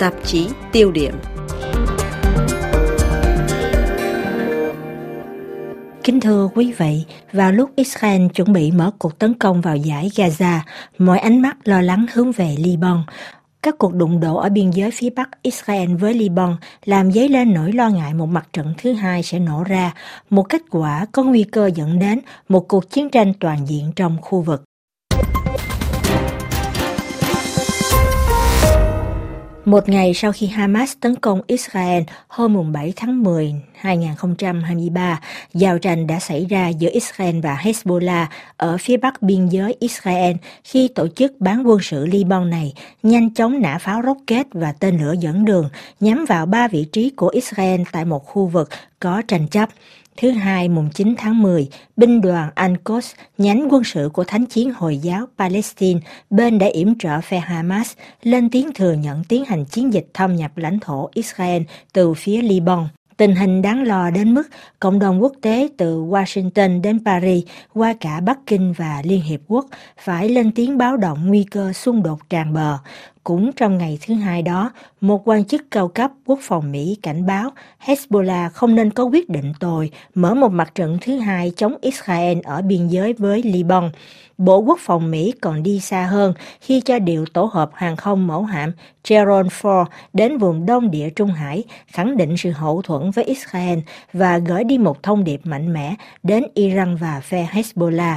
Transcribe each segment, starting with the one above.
tạp chí tiêu điểm. Kính thưa quý vị, vào lúc Israel chuẩn bị mở cuộc tấn công vào giải Gaza, mọi ánh mắt lo lắng hướng về Liban. Các cuộc đụng độ ở biên giới phía bắc Israel với Liban làm dấy lên nỗi lo ngại một mặt trận thứ hai sẽ nổ ra, một kết quả có nguy cơ dẫn đến một cuộc chiến tranh toàn diện trong khu vực. Một ngày sau khi Hamas tấn công Israel hôm 7 tháng 10 2023, giao tranh đã xảy ra giữa Israel và Hezbollah ở phía bắc biên giới Israel khi tổ chức bán quân sự Liban này nhanh chóng nã pháo rocket và tên lửa dẫn đường nhắm vào ba vị trí của Israel tại một khu vực có tranh chấp. Thứ hai, mùng 9 tháng 10, binh đoàn Al-Quds, nhánh quân sự của Thánh chiến Hồi giáo Palestine, bên đã yểm trợ phe Hamas, lên tiếng thừa nhận tiến hành chiến dịch thâm nhập lãnh thổ Israel từ phía Liban. Tình hình đáng lo đến mức cộng đồng quốc tế từ Washington đến Paris qua cả Bắc Kinh và Liên Hiệp Quốc phải lên tiếng báo động nguy cơ xung đột tràn bờ. Cũng trong ngày thứ hai đó, một quan chức cao cấp quốc phòng Mỹ cảnh báo Hezbollah không nên có quyết định tồi mở một mặt trận thứ hai chống Israel ở biên giới với Liban. Bộ Quốc phòng Mỹ còn đi xa hơn khi cho điều tổ hợp hàng không mẫu hạm Gerald Ford đến vùng Đông Địa Trung Hải, khẳng định sự hậu thuẫn với Israel và gửi đi một thông điệp mạnh mẽ đến Iran và phe Hezbollah.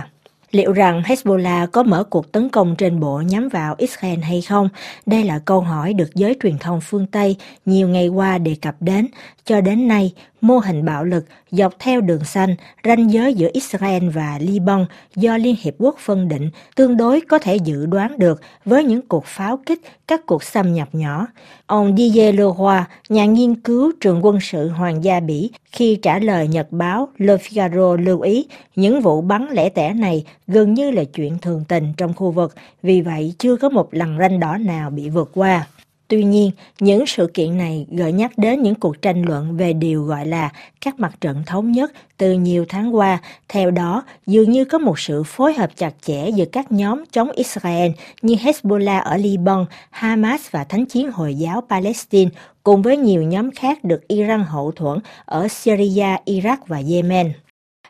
Liệu rằng Hezbollah có mở cuộc tấn công trên bộ nhắm vào Israel hay không? Đây là câu hỏi được giới truyền thông phương Tây nhiều ngày qua đề cập đến. Cho đến nay, mô hình bạo lực dọc theo đường xanh, ranh giới giữa Israel và Liban do Liên Hiệp Quốc phân định tương đối có thể dự đoán được với những cuộc pháo kích, các cuộc xâm nhập nhỏ. Ông Didier Leroy, nhà nghiên cứu trường quân sự Hoàng gia Bỉ, khi trả lời nhật báo Le Figaro lưu ý những vụ bắn lẻ tẻ này gần như là chuyện thường tình trong khu vực, vì vậy chưa có một lần ranh đỏ nào bị vượt qua. Tuy nhiên, những sự kiện này gợi nhắc đến những cuộc tranh luận về điều gọi là các mặt trận thống nhất từ nhiều tháng qua. Theo đó, dường như có một sự phối hợp chặt chẽ giữa các nhóm chống Israel như Hezbollah ở Liban, Hamas và Thánh chiến Hồi giáo Palestine cùng với nhiều nhóm khác được Iran hậu thuẫn ở Syria, Iraq và Yemen.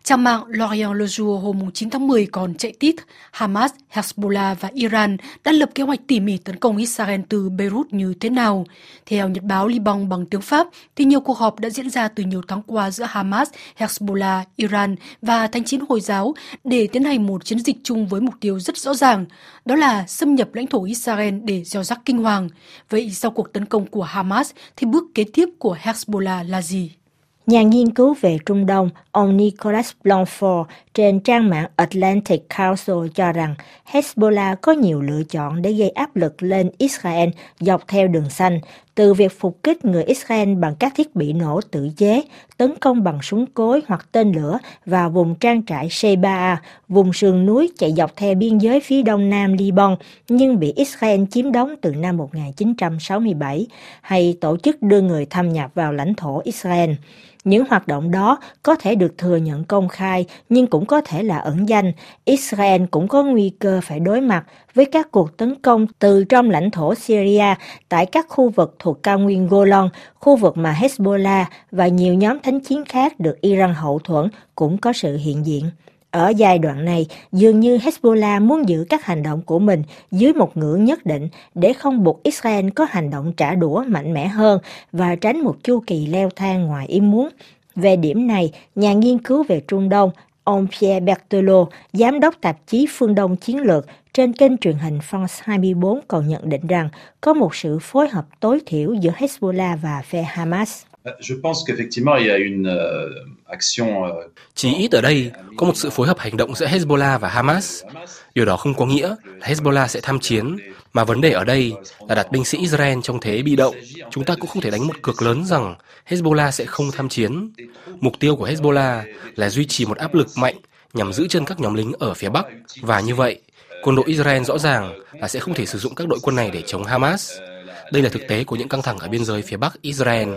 Trang mạng L'Orient Le Jour hôm 9 tháng 10 còn chạy tít Hamas, Hezbollah và Iran đã lập kế hoạch tỉ mỉ tấn công Israel từ Beirut như thế nào. Theo nhật báo Liban bằng tiếng Pháp, thì nhiều cuộc họp đã diễn ra từ nhiều tháng qua giữa Hamas, Hezbollah, Iran và Thánh chiến Hồi giáo để tiến hành một chiến dịch chung với mục tiêu rất rõ ràng, đó là xâm nhập lãnh thổ Israel để gieo rắc kinh hoàng. Vậy sau cuộc tấn công của Hamas thì bước kế tiếp của Hezbollah là gì? Nhà nghiên cứu về Trung Đông, ông Nicholas Blanford trên trang mạng Atlantic Council cho rằng Hezbollah có nhiều lựa chọn để gây áp lực lên Israel dọc theo đường xanh, từ việc phục kích người Israel bằng các thiết bị nổ tự chế, tấn công bằng súng cối hoặc tên lửa vào vùng trang trại Sheba, vùng sườn núi chạy dọc theo biên giới phía đông nam Liban nhưng bị Israel chiếm đóng từ năm 1967, hay tổ chức đưa người thâm nhập vào lãnh thổ Israel. Những hoạt động đó có thể được thừa nhận công khai nhưng cũng có thể là ẩn danh. Israel cũng có nguy cơ phải đối mặt với các cuộc tấn công từ trong lãnh thổ Syria tại các khu vực thuộc cao nguyên Golan, khu vực mà Hezbollah và nhiều nhóm thánh chiến khác được Iran hậu thuẫn cũng có sự hiện diện. Ở giai đoạn này, dường như Hezbollah muốn giữ các hành động của mình dưới một ngưỡng nhất định để không buộc Israel có hành động trả đũa mạnh mẽ hơn và tránh một chu kỳ leo thang ngoài ý muốn. Về điểm này, nhà nghiên cứu về Trung Đông Ông Pierre Berthelot, giám đốc tạp chí Phương Đông Chiến lược trên kênh truyền hình France 24 còn nhận định rằng có một sự phối hợp tối thiểu giữa Hezbollah và phe Hamas. Euh, je pense qu'effectivement il y a une euh, action euh, Chỉ ít ở đây có một sự phối hợp hành động giữa Hezbollah và Hamas. Điều đó không có nghĩa là Hezbollah sẽ tham chiến, mà vấn đề ở đây là đặt binh sĩ Israel trong thế bị động. Chúng ta cũng không thể đánh một cược lớn rằng Hezbollah sẽ không tham chiến. Mục tiêu của Hezbollah là duy trì một áp lực mạnh nhằm giữ chân các nhóm lính ở phía Bắc. Và như vậy, quân đội Israel rõ ràng là sẽ không thể sử dụng các đội quân này để chống Hamas. Đây là thực tế của những căng thẳng ở biên giới phía Bắc Israel.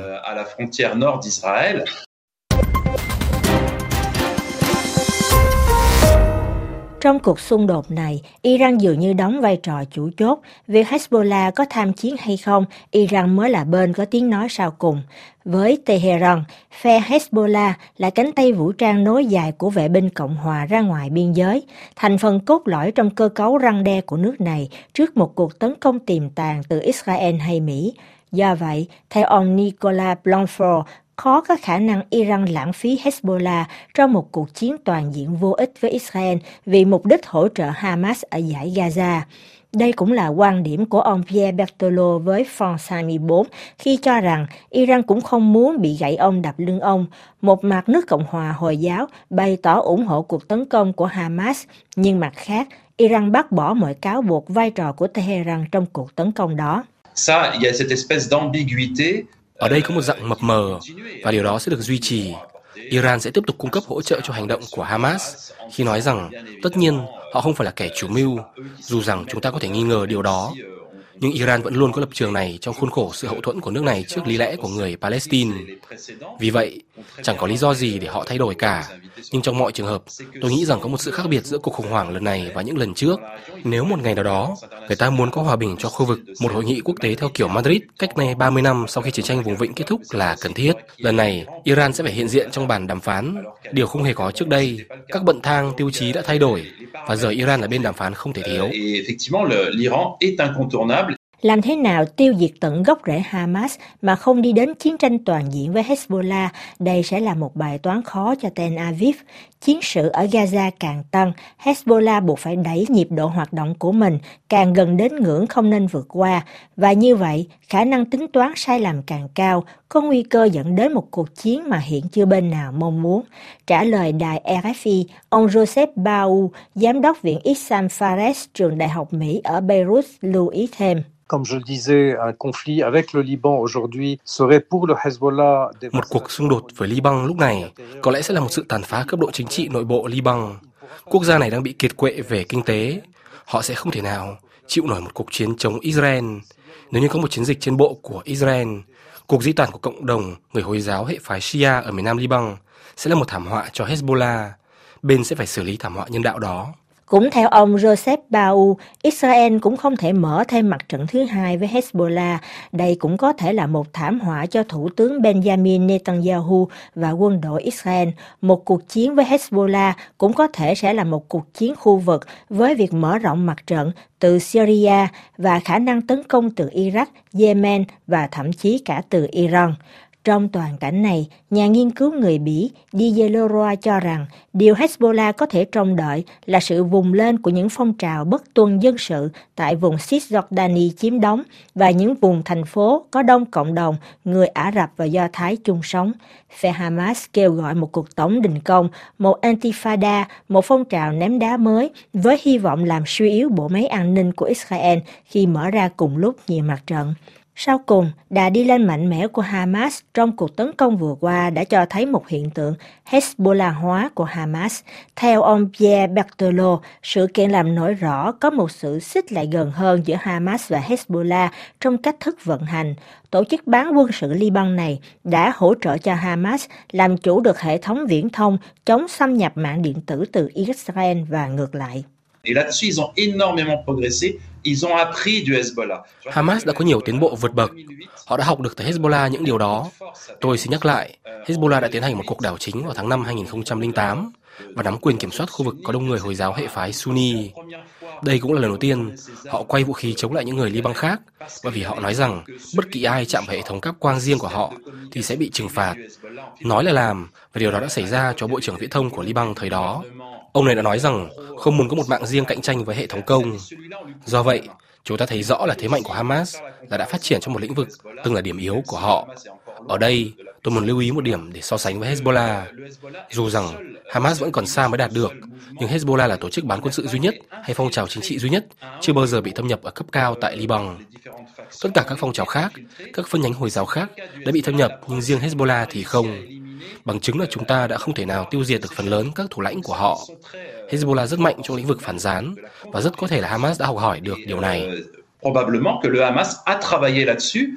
Trong cuộc xung đột này, Iran dường như đóng vai trò chủ chốt. Việc Hezbollah có tham chiến hay không, Iran mới là bên có tiếng nói sau cùng. Với Tehran, phe Hezbollah là cánh tay vũ trang nối dài của vệ binh Cộng hòa ra ngoài biên giới, thành phần cốt lõi trong cơ cấu răng đe của nước này trước một cuộc tấn công tiềm tàng từ Israel hay Mỹ. Do vậy, theo ông Nicola Blanford, khó có khả năng Iran lãng phí Hezbollah trong một cuộc chiến toàn diện vô ích với Israel vì mục đích hỗ trợ Hamas ở giải Gaza. Đây cũng là quan điểm của ông Pierre Bertolo với France 24 khi cho rằng Iran cũng không muốn bị gãy ông đập lưng ông. Một mặt nước Cộng hòa Hồi giáo bày tỏ ủng hộ cuộc tấn công của Hamas, nhưng mặt khác, Iran bác bỏ mọi cáo buộc vai trò của Tehran trong cuộc tấn công đó. Ça, il y a cette espèce d'ambiguïté ở đây có một dạng mập mờ và điều đó sẽ được duy trì. Iran sẽ tiếp tục cung cấp hỗ trợ cho hành động của Hamas khi nói rằng tất nhiên họ không phải là kẻ chủ mưu, dù rằng chúng ta có thể nghi ngờ điều đó nhưng Iran vẫn luôn có lập trường này trong khuôn khổ sự hậu thuẫn của nước này trước lý lẽ của người Palestine. Vì vậy, chẳng có lý do gì để họ thay đổi cả. Nhưng trong mọi trường hợp, tôi nghĩ rằng có một sự khác biệt giữa cuộc khủng hoảng lần này và những lần trước. Nếu một ngày nào đó, người ta muốn có hòa bình cho khu vực, một hội nghị quốc tế theo kiểu Madrid cách nay 30 năm sau khi chiến tranh vùng vịnh kết thúc là cần thiết. Lần này, Iran sẽ phải hiện diện trong bàn đàm phán, điều không hề có trước đây. Các bận thang tiêu chí đã thay đổi và giờ Iran là bên đàm phán không thể thiếu. Làm thế nào tiêu diệt tận gốc rễ Hamas mà không đi đến chiến tranh toàn diện với Hezbollah, đây sẽ là một bài toán khó cho Tel Aviv. Chiến sự ở Gaza càng tăng, Hezbollah buộc phải đẩy nhịp độ hoạt động của mình càng gần đến ngưỡng không nên vượt qua, và như vậy, khả năng tính toán sai lầm càng cao, có nguy cơ dẫn đến một cuộc chiến mà hiện chưa bên nào mong muốn. Trả lời đài RFI, ông Joseph Bau, giám đốc viện Issam Fares, trường đại học Mỹ ở Beirut, lưu ý thêm. Comme je le disais, un conflit avec le Liban aujourd'hui serait pour le Hezbollah Một cuộc xung đột với Liban lúc này có lẽ sẽ là một sự tàn phá cấp độ chính trị nội bộ Liban. Quốc gia này đang bị kiệt quệ về kinh tế. Họ sẽ không thể nào chịu nổi một cuộc chiến chống Israel. Nếu như có một chiến dịch trên bộ của Israel, cuộc di tản của cộng đồng người Hồi giáo hệ phái Shia ở miền Nam Liban sẽ là một thảm họa cho Hezbollah. Bên sẽ phải xử lý thảm họa nhân đạo đó. Cũng theo ông Joseph Bau, Israel cũng không thể mở thêm mặt trận thứ hai với Hezbollah. Đây cũng có thể là một thảm họa cho Thủ tướng Benjamin Netanyahu và quân đội Israel. Một cuộc chiến với Hezbollah cũng có thể sẽ là một cuộc chiến khu vực với việc mở rộng mặt trận từ Syria và khả năng tấn công từ Iraq, Yemen và thậm chí cả từ Iran. Trong toàn cảnh này, nhà nghiên cứu người Bỉ Didier Leroy cho rằng điều Hezbollah có thể trông đợi là sự vùng lên của những phong trào bất tuân dân sự tại vùng Cisjordani chiếm đóng và những vùng thành phố có đông cộng đồng người Ả Rập và Do Thái chung sống. Phe Hamas kêu gọi một cuộc tổng đình công, một antifada, một phong trào ném đá mới với hy vọng làm suy yếu bộ máy an ninh của Israel khi mở ra cùng lúc nhiều mặt trận. Sau cùng, đà đi lên mạnh mẽ của Hamas trong cuộc tấn công vừa qua đã cho thấy một hiện tượng Hezbollah hóa của Hamas. Theo ông Pierre Bertolo, sự kiện làm nổi rõ có một sự xích lại gần hơn giữa Hamas và Hezbollah trong cách thức vận hành. Tổ chức bán quân sự Liban này đã hỗ trợ cho Hamas làm chủ được hệ thống viễn thông chống xâm nhập mạng điện tử từ Israel và ngược lại. Et là-dessus, ils ont énormément progressé. Ils ont appris du Hezbollah. Hamas đã có nhiều tiến bộ vượt bậc. Họ đã học được từ Hezbollah những điều đó. Tôi xin nhắc lại, Hezbollah đã tiến hành một cuộc đảo chính vào tháng 5 2008 và nắm quyền kiểm soát khu vực có đông người Hồi giáo hệ phái Sunni. Đây cũng là lần đầu tiên họ quay vũ khí chống lại những người Liban khác, bởi vì họ nói rằng bất kỳ ai chạm vào hệ thống cáp quang riêng của họ thì sẽ bị trừng phạt. Nói là làm, và điều đó đã xảy ra cho Bộ trưởng Viễn thông của Liban thời đó. Ông này đã nói rằng không muốn có một mạng riêng cạnh tranh với hệ thống công. Do vậy, chúng ta thấy rõ là thế mạnh của Hamas là đã phát triển trong một lĩnh vực từng là điểm yếu của họ. Ở đây, tôi muốn lưu ý một điểm để so sánh với Hezbollah. Dù rằng Hamas vẫn còn xa mới đạt được, nhưng Hezbollah là tổ chức bán quân sự duy nhất hay phong trào chính trị duy nhất chưa bao giờ bị thâm nhập ở cấp cao tại Liban. Tất cả các phong trào khác, các phân nhánh Hồi giáo khác đã bị thâm nhập nhưng riêng Hezbollah thì không. Bằng chứng là chúng ta đã không thể nào tiêu diệt được phần lớn các thủ lãnh của họ. Hezbollah rất mạnh trong lĩnh vực phản gián và rất có thể là Hamas đã học hỏi được điều này. Probablement que le Hamas a travaillé là-dessus